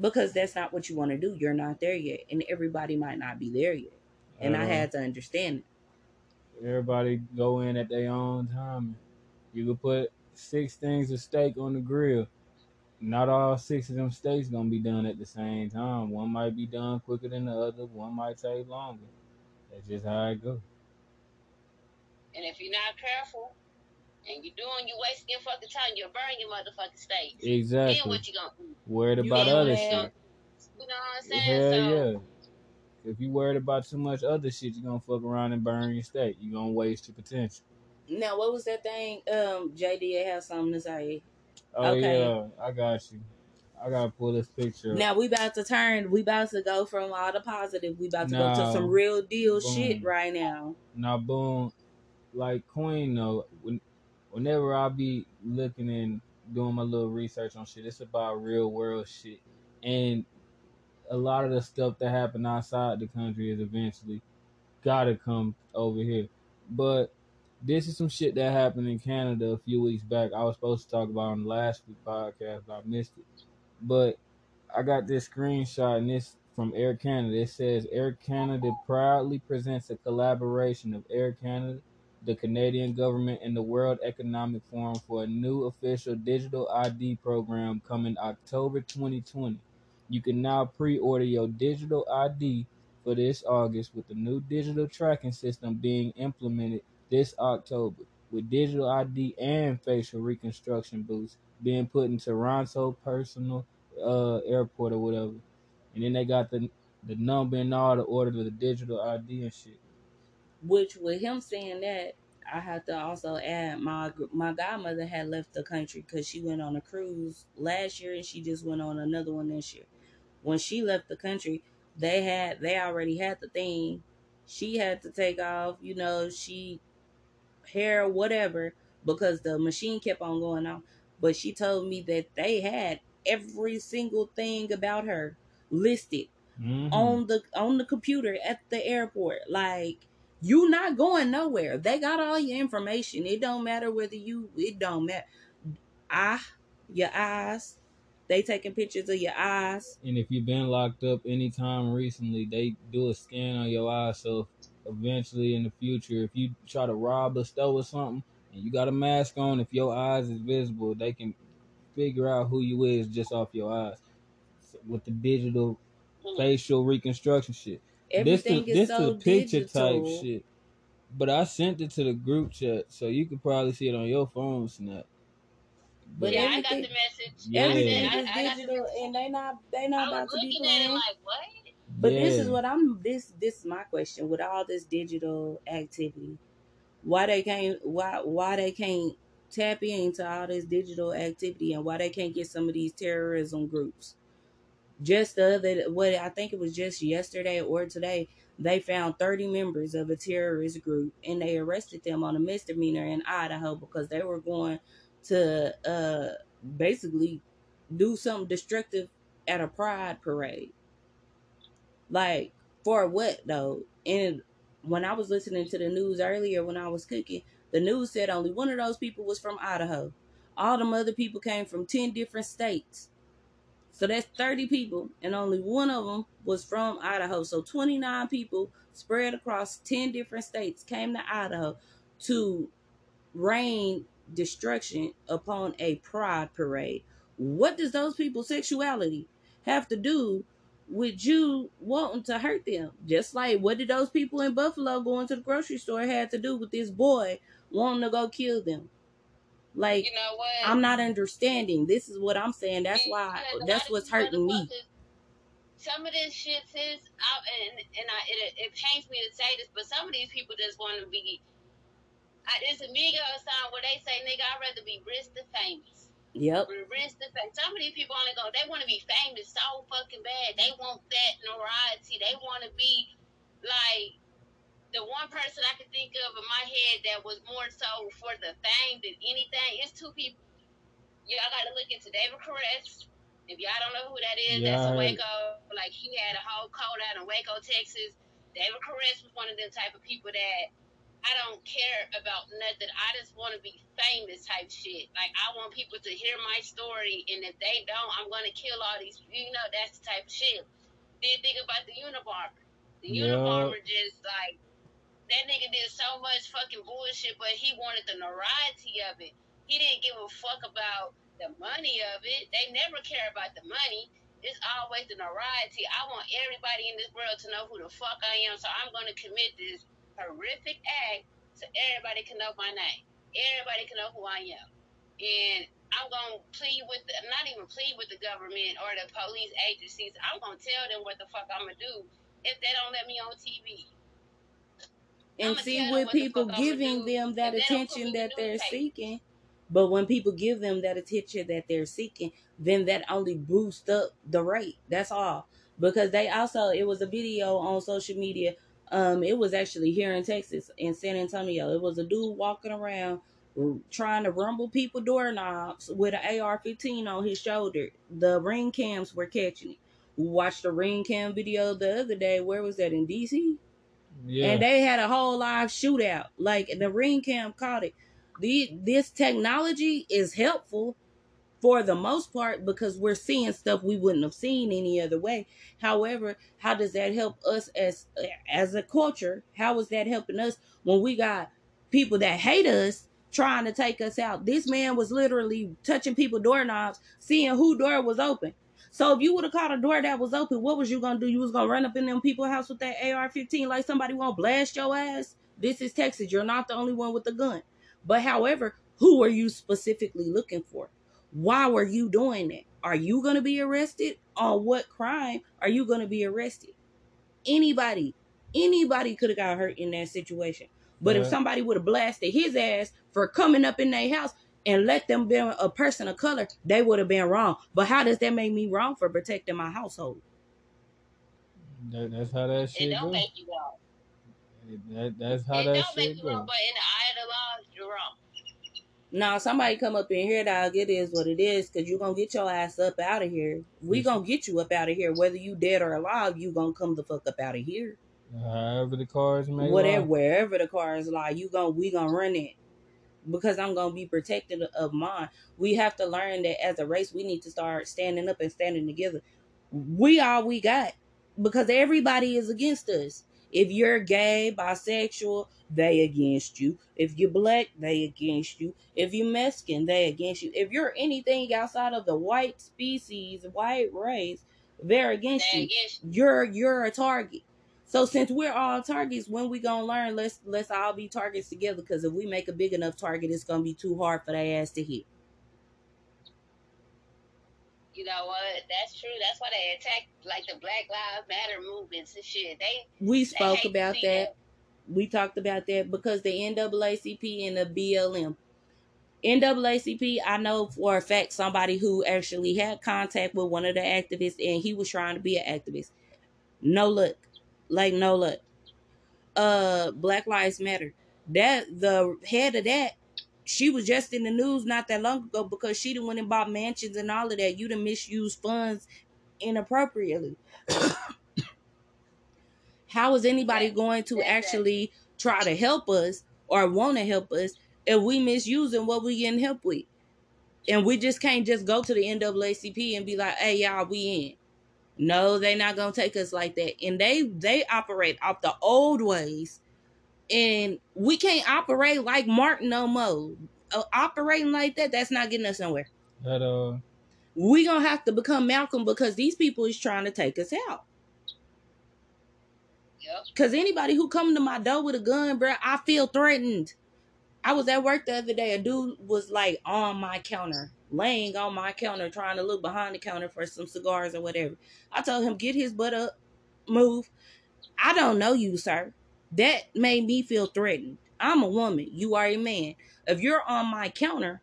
Because that's not what you want to do. You're not there yet. And everybody might not be there yet. And I had to understand it. everybody go in at their own time. You could put six things of steak on the grill. Not all six of them steaks gonna be done at the same time. One might be done quicker than the other. One might take longer. That's just how it goes. And if you're not careful, and you're doing, you wasting your fucking time. You're burning your motherfucking steaks. Then Exactly. what you gonna do? Worried You about gonna other have- shit. You know what I'm saying? Hell so yeah. If you worried about too much other shit, you're gonna fuck around and burn your state. You're gonna waste your potential. Now, what was that thing? Um, JD have something to say. Oh Okay. yeah, I got you. I gotta pull this picture. Now we about to turn. We about to go from all the positive. We about to go to some real deal Boom. shit right now. Now, boom, like Queen though. When, whenever I be looking and doing my little research on shit, it's about real world shit, and a lot of the stuff that happened outside the country is eventually gotta come over here. But this is some shit that happened in Canada a few weeks back. I was supposed to talk about on the last week podcast, but I missed it. But I got this screenshot and this from Air Canada. It says Air Canada proudly presents a collaboration of Air Canada, the Canadian government, and the World Economic Forum for a new official digital ID program coming October 2020. You can now pre-order your digital ID for this August with the new digital tracking system being implemented this October with digital ID and facial reconstruction booths being put in Toronto Pearson uh airport or whatever. And then they got the the number and all to order the digital ID and shit. Which with him saying that, I have to also add my my godmother had left the country because she went on a cruise last year and she just went on another one this year. When she left the country, they had they already had the thing. She had to take off, you know, she hair whatever because the machine kept on going off. But she told me that they had every single thing about her listed Mhm. on the on the computer at the airport. Like You not going nowhere. They got all your information. It don't matter whether you. It don't matter. I, your eyes. They taking pictures of your eyes. And if you've been locked up anytime recently, they do a scan on your eyes. So eventually in the future, if you try to rob a store or something and you got a mask on, if your eyes is visible, they can figure out who you is just off your eyes with the digital hmm. facial reconstruction shit. Everything this is the, so this the picture digital. type shit. But I sent it to the group chat, so you could probably see it on your phone, Snap. But yeah, I got everything- the message. Yeah. Everything I, is I, I the digital, and they not they I not was about to be looking at it playing. like, what? But this is what I'm this this is my question with all this digital activity. Why they can't why why they can't tap into all this digital activity and why they can't get some of these terrorism groups. Just the other what I think it was just yesterday or today, they found 30 members of a terrorist group and they arrested them on a misdemeanor in Idaho because they were going to uh basically do something destructive at a pride parade. Like for what though? And when I was listening to the news earlier when I was cooking, the news said only one of those people was from Idaho. All them other people came from 10 different states. So that's 30 people, and only one of them was from Idaho. So 29 people spread across 10 different states came to Idaho to rain destruction upon a pride parade. What does those people's sexuality have to do with you wanting to hurt them? Just like what did those people in Buffalo going to the grocery store had to do with this boy wanting to go kill them? Like You know what? I'm not understanding. This is what I'm saying. That's why that's what's hurting me. Some of this shit is out, and and I, it, it pains me to say this, but some of these people just want to be. I, it's a Migos song where they say, "Nigga, I'd rather be rich than famous." Yep. Rich than famous. Some of these people only go. They want to be famous so fucking bad. They want that notoriety. They want to be like the one person I can think of in my head that was more so for the fame than anything. is two people. Y'all got to look into David Koresh. If y'all don't know who that is, Yeah, that's a. Waco. Like he had a whole code out in Waco, Texas. David Koresh was one of them type of people that I don't care about nothing. I just want to be famous type shit. Like I want people to hear my story, and if they don't, I'm gonna kill all these. You know, that's the type of shit. Then think about the Unabomber. The Yeah. Unabomber just like that nigga did so much fucking bullshit, but he wanted the notoriety of it. He didn't give a fuck about the money of it. They never care about the money. It's always the notoriety. I want everybody in this world to know who the fuck I am, so I'm gonna commit this horrific act so everybody can know my name. Everybody can know who I am. And I'm gonna plead with the, not even plead with the government or the police agencies. I'm gonna tell them what the fuck I'm gonna do if they don't let me on TV. And I'ma see with what people giving them that if they don't put attention that the they're seeking, but when people give them that attention that they're seeking, then that only boosts up the rate. That's all. Because they also it was a video on social media. Um, it was actually here in Texas in San Antonio. It was a dude walking around trying to rumble people doorknobs with an AR-15 on his shoulder. The ring cams were catching it. We watched the ring cam video the other day. Where was that in DC? Yeah. and they had a whole live shootout. Like the ring cam caught it. The this technology is helpful for the most part because we're seeing stuff we wouldn't have seen any other way. However, how does that help us as as a culture? How is that helping us when we got people that hate us trying to take us out? This man was literally touching people doorknobs, seeing who door was open. So if you would have caught a door that was open, what was you gonna do? You was gonna run up in them people's house with that AR-15 like somebody won't blast your ass? This is Texas. You're not the only one with a gun. But however, who are you specifically looking for? Why were you doing that? Are you gonna be arrested? On what crime are you gonna be arrested? Anybody, anybody could have got hurt in that situation. But if somebody would have blasted his ass for coming up in their house and let them be a person of color, they would have been wrong. But how does that make me wrong for protecting my household? That, that's how that It shit don't go. make you wrong. That, that's how it that don't make shit you wrong, but in the eye of the law, you're wrong. Now, somebody come up in here, dog. It is what it is, cause you gonna get your ass up out of here. We gonna get you up out of here, whether you dead or alive. You gonna come the fuck up out of here. However the cards may whatever lie. wherever the cars lie, you gonna we gonna run it because I'm gonna be protected of mine. We have to learn that as a race, we need to start standing up and standing together. We all we got because everybody is against us. If you're gay, bisexual, they against you. If you're black, they against you. If you're Mexican, they against you. If you're anything outside of the white species, white race, they're against They you. against you. You're you're a target. So since we're all targets, when we gonna learn, let's let's all be targets together. Because if we make a big enough target, it's gonna be too hard for their ass to hit. You know what? That's true. That's why they attack like the Black Lives Matter movements and shit. They We spoke to about that. We talked about that because the NAACP and the BLM. NAACP, I know for a fact somebody who actually had contact with one of the activists and he was trying to be an activist. No luck. Like no luck. Uh Black Lives Matter. That the head of that, she was just in the news not that long ago because she done went and bought mansions and all of that. You done misused funds inappropriately. How is anybody going to actually try to help us or want to help us if we misusing what we getting help with? And we just can't just go to the NAACP and be like, hey y'all, we in. No, they not gonna take us like that. And they they operate off the old ways. And we can't operate like Martin no more. Uh, operating like that, that's not getting us nowhere. That uh, We gonna have to become Malcolm because these people is trying to take us out. Yep. Cause anybody who come to my door with a gun, bro, I feel threatened. I was at work the other day. A dude was like on my counter, laying on my counter, trying to look behind the counter for some cigars or whatever. I told him, get his butt up, move. I don't know you, sir. That made me feel threatened. I'm a woman. You are a man. If you're on my counter,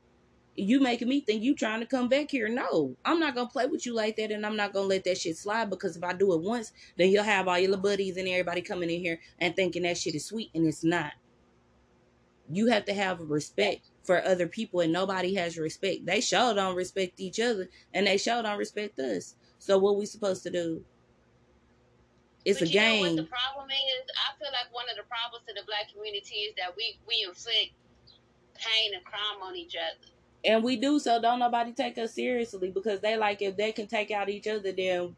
you making me think you trying to come back here. No, I'm not gonna play with you like that, and I'm not gonna let that shit slide because if I do it once, then you'll have all your little buddies and everybody coming in here and thinking that shit is sweet, and it's not. You have to have respect for other people, and nobody has respect. They sure don't respect each other, and they sure don't respect us. So what we supposed to do? It's but a you know what game. the problem is? I feel like one of the problems to the black community is that we we inflict pain and crime on each other. And we do so don't nobody take us seriously because they like if they can take out each other, then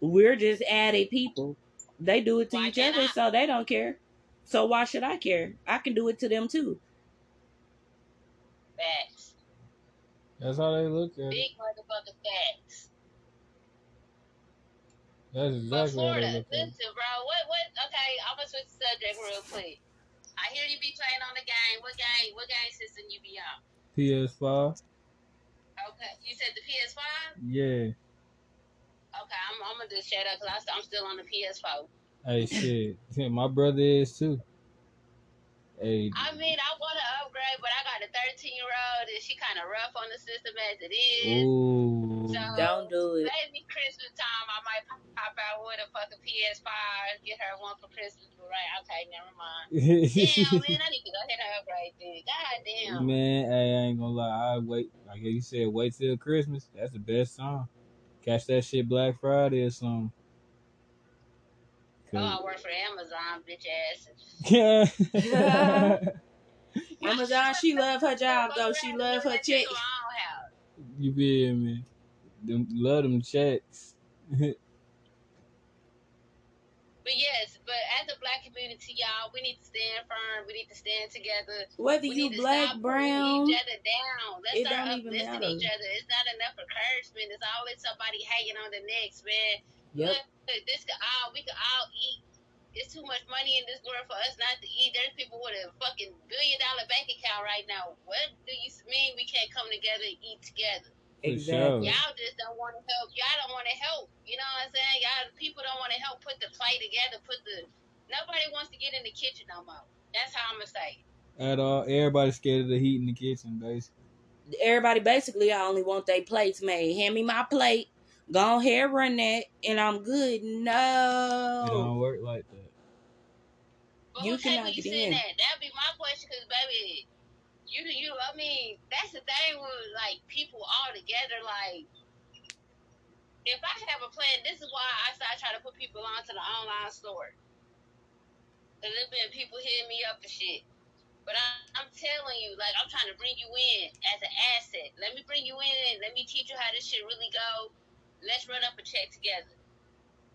we're just added people. They do it to Why each other, I? so they don't care. So why should I care? I can do it to them too. Facts. that's how they look at it. Big motherfucking facts. That's But exactly how they Florida, look at it. listen, bro. What what? Okay, I'm gonna switch the subject real quick. I hear you be playing on the game. What game? What game system you be on? PS5. Okay, you said the PS5. Yeah. Okay, I'm, I'm gonna just shut up because I'm still on the PS4. Hey, shit. My brother is too. Hey, I mean, I want to upgrade, but I got a 13 year old and she kind of rough on the system as it is. ooh. So Don't do it. maybe Christmas time I might pop out with a fucking PS5, get her one for Christmas. But right, okay, never mind. Damn, man, I need to go ahead and upgrade then. God damn. Man, hey, I ain't gonna lie. I wait, like you said, wait till Christmas. That's the best song. Catch that shit Black Friday or something. Oh, I work for Amazon, bitch ass. Yeah. Amazon, she love her job though. She love her check. you feel me? Them, love them checks. But yes, but as a black community, y'all, we need to stand firm. We need to stand together. Whether We you need to black, stop brown, each other down. Let's it start don't even uplifting matter. each other. It's not enough encouragement. It's always somebody hanging on the necks, man. Yep. Look, this could all we could all eat. It's too much money in this world for us not to eat. There's people with a fucking billion dollar bank account right now. What do you mean we can't come together and eat together? Exactly. Y'all just don't want to help. Y'all don't want to help. You know what I'm saying? Y'all people don't want to help put the plate together. Put the nobody wants to get in the kitchen no more. That's how I'm gonna say. it. At all, everybody's scared of the heat in the kitchen, basically. Everybody basically I only want their plates made. Hand me my plate. Go ahead, run that, and I'm good. No, it No. don't work like that. But You okay, cannot when you get saying in. that, that'd be my question, cause baby, you you. I mean, that's the thing with like people all together. Like, if I have a plan, this is why I, I trying to put people onto the online store. Cause there's been people hitting me up for shit. But I, I'm telling you, like, I'm trying to bring you in as an asset. Let me bring you in. Let me teach you how this shit really go. Let's run up a check together.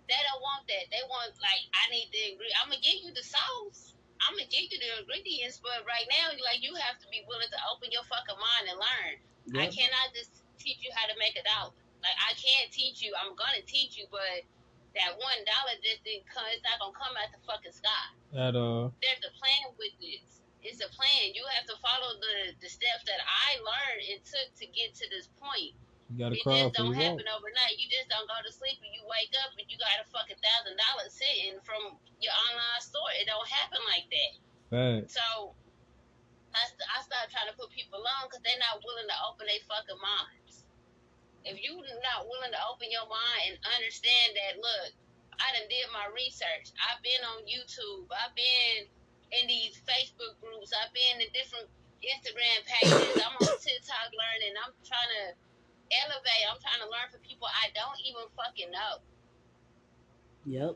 They don't want that. They want, like, I need the ingredient. I'm going to give you the sauce. I'm going to give you the ingredients. But right now, like, you have to be willing to open your fucking mind and learn. I Yep. cannot just teach you how to make a dollar. Like, I can't teach you. I'm going to teach you, but that one dollar just didn't come. It's not going to come out the fucking sky At uh, there's a plan with this. It's a plan. You have to follow the, the steps that I learned and took to get to this point. You gotta It crawl just don't happen overnight. You just don't go to sleep and you wake up and you got a fucking thousand dollars sitting from your online store. It don't happen like that. Facts. So I, st- I started trying to put people on because they're not willing to open their fucking minds. If you not willing to open your mind and understand that, look, I done did my research. I've been on YouTube. I've been in these Facebook groups. I've been in different Instagram pages. I'm on TikTok learning. I'm trying to elevate. I'm trying to learn from people I don't even fucking know. Yep.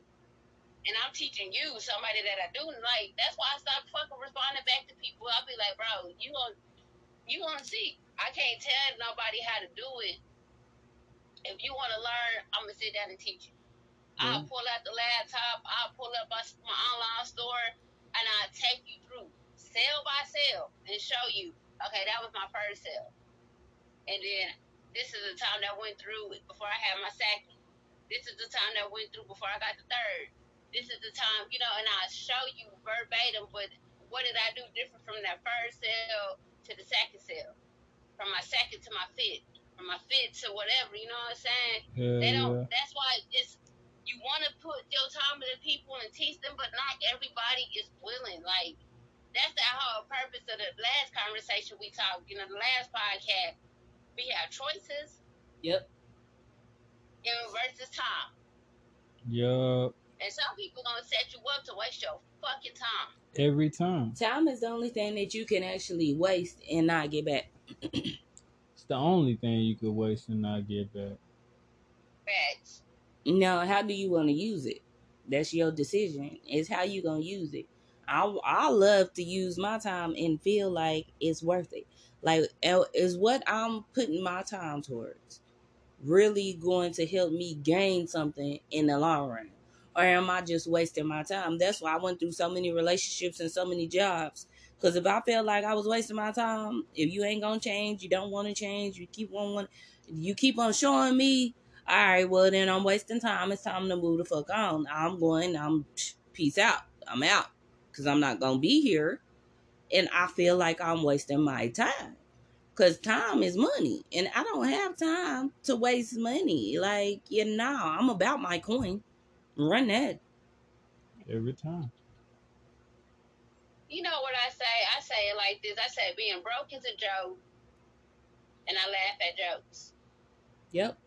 and I'm teaching you somebody that I do like. That's why I stopped fucking responding back to people. I'll be like, bro, you gon' you gonna see. I can't tell nobody how to do it. If you want to learn, I'm gonna sit down and teach you. I'll mm-hmm. pull out the laptop. I'll pull up my, my online store, and I'll take you through sale by sale and show you. Okay, that was my first sale, and then this is the time that went through before I had my second. This is the time that went through before I got the third. This is the time, you know, and I show you verbatim. But what did I do different from that first cell to the second sale? From my second to my fifth, from my fifth to whatever. You know what I'm saying? Hell They don't. That's why it's you want to put your time into people and teach them, but not everybody is willing. Like that's the whole purpose of the last conversation we talked. You know, the last podcast. We have choices Yep. and versus time, Yup. and some people gonna set you up to waste your fucking time. Every time. Time is the only thing that you can actually waste and not get back. It's the only thing you could waste and not get back. Facts. Now, how do you want to use it? That's your decision. It's how you gonna use it. I I love to use my time and feel like it's worth it. Like, is what I'm putting my time towards really going to help me gain something in the long run, or am I just wasting my time? That's why I went through so many relationships and so many jobs. Because if I felt like I was wasting my time, if you ain't gonna change, you don't want to change, you keep on you keep on showing me all right, well then I'm wasting time. It's time to move the fuck on. I'm going. I'm peace out. I'm out because I'm not gonna be here, and I feel like I'm wasting my time. Cause time is money, and I don't have time to waste money. Like you know, I'm about my coin. Run that. Every time. You know what I say? I say it like this. I say being broke is a joke, and I laugh at jokes. Yep.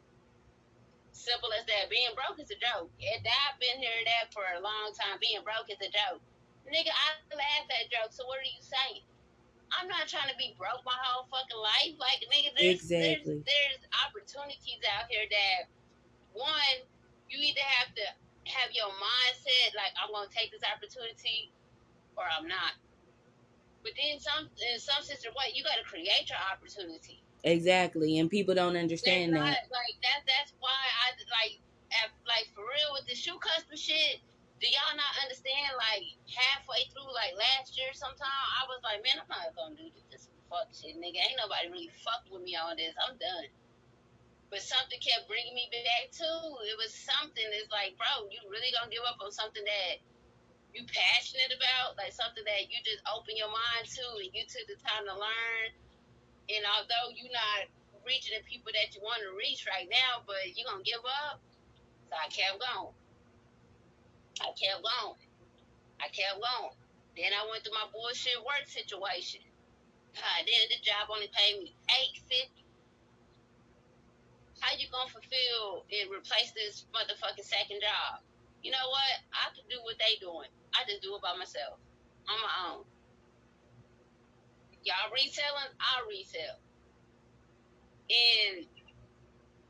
Simple as that. Being broke is a joke. And I've been hearing that for a long time. Being broke is a joke. Nigga, I laugh at jokes. So what are you saying? I'm not trying to be broke my whole fucking life. Like, nigga, there's, Exactly. there's, there's opportunities out here that, one, you either have to have your mindset, like, I'm going to take this opportunity or I'm not. But then some, in some sense sister, what, you got to create your opportunity. Exactly. And people don't understand That's that. not- Like that. That's why I like, at, like for real with the shoe custom shit. Do y'all not understand? Like halfway through, like last year, sometime I was like, man, I'm not gonna do this fuck shit, nigga. Ain't nobody really fuck with me on this. I'm done. But something kept bringing me back too. It was something. It's like, bro, you really gonna give up on something that you passionate about, like something that you just open your mind to, and you took the time to learn. And although you're not reaching the people that you want to reach right now, but you're gonna give up. So I kept going. I kept going. I kept going. Then I went through my bullshit work situation. God, then the job only paid me eight fifty. How you gonna fulfill and replace this motherfucking second job? You know what? I can do what they doing. I just do it by myself. On my own. Y'all reselling, I'll resell. And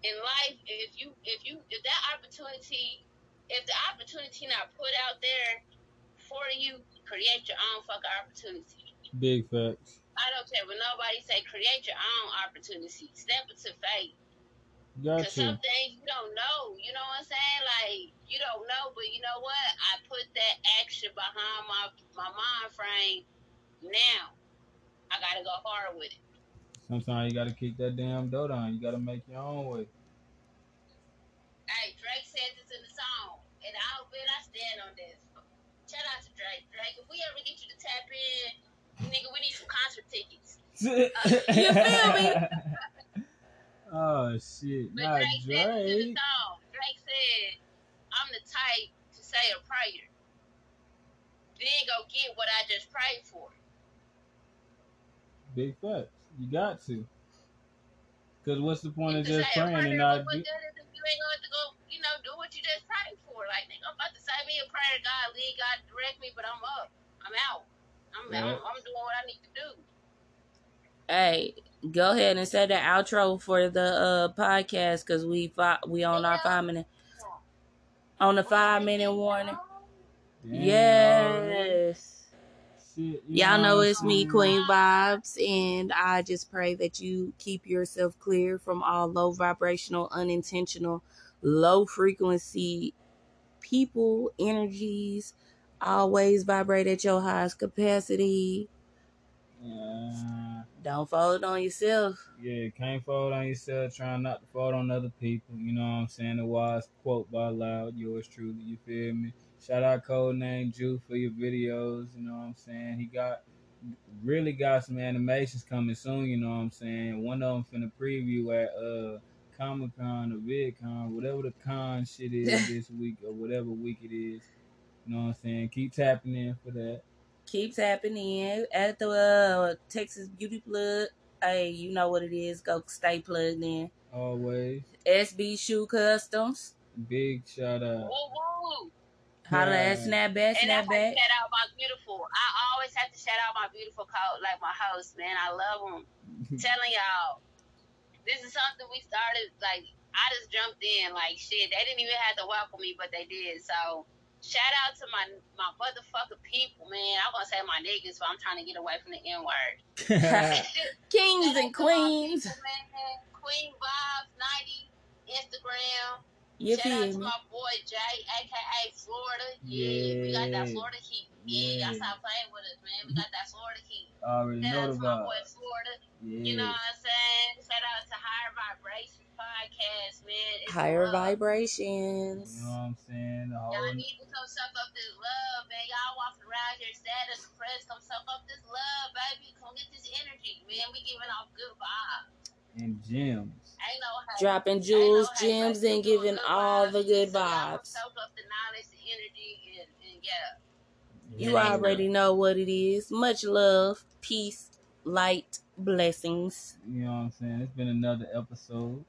in life, if you if you if that opportunity if the opportunity not put out there for you, create your own fucking opportunity. Big facts. I don't care what nobody say. Create your own opportunity. Step into faith. Got Cause some things you don't know. You know what I'm saying? Like you don't know, but you know what? I put that action behind my my mind frame. Now I gotta go hard with it. Sometimes you gotta kick that damn door down. You gotta make your own way. Hey, Drake said this in the song, and I'll bet I stand on this. Shout out to Drake. Drake, if we ever get you to tap in, nigga, we need some concert tickets. Uh, you feel me? oh shit. But Not Drake said this the Drake. song. Drake said, I'm the type to say a prayer. Then go get what I just prayed for. Big facts. You got to. Cause what's the point of just praying and not but what do? good if you ain't going to go, you know, do what you just prayed for? Like, nigga, I'm about to say me a prayer, God, lead, God, direct me, but I'm up. I'm out. I'm, Right. I'm, I'm doing what I need to do. Hey, go ahead and say the outro for the uh podcast because we fi- we on our five minute on the five minute warning. Damn. Yes. Shit, you Y'all know what it's me. Queen Vibes, and I just pray that you keep yourself clear from all low vibrational, unintentional, low frequency people, energies. Always vibrate at your highest capacity. Yeah. Don't fold on yourself. Yeah, can't fold on yourself, trying not to fold on other people. You know what I'm saying? The wise quote by Loud, yours truly, you feel me? Shout out Code Name Jew for your videos, you know what I'm saying? He got really got some animations coming soon, you know what I'm saying? One of them finna preview at uh Comic Con or VidCon, whatever the con shit is this week or whatever week it is. You know what I'm saying? Keep tapping in for that. Keep tapping in at the uh, Texas Beauty Plug. Hey, you know what it is. Go stay plugged in. Always. SB Shoe Customs. Big shout out. Woo woo. Holla at Snapback, I Snapback. shout out my beautiful. I always have to shout out my beautiful co like my host, man. I love them. Telling y'all, this is something we started. Like I just jumped in. Like shit, they didn't even have to welcome me, but they did. So shout out to my my motherfucking people, man. I'm gonna say my niggas, but I'm trying to get away from the N word. Kings and queens. Queen Vibes 90 Instagram. You Shout out to my boy Jay, aka Florida. Yeah, we got that Florida heat. Yeah, y'all Yeah. stop playing with us, man. We mm-hmm. got that Florida heat. Already Shout know out to my boy. Florida. Yeah. You know what I'm saying? Shout out to Higher Vibrations Podcast, man. It's Higher love. vibrations. You know what I'm saying? The Y'all need to come suck up this love, man. Y'all walking around here sad and depressed. Come suck up this love, baby. Come get this energy, man. We giving off good vibes. and gems. Ain't no hate. Dropping Ain't no jewels, gems, and We doing giving good all the good So You already know what it is. Much love, peace, light, blessings. You know what I'm saying? It's been another episode.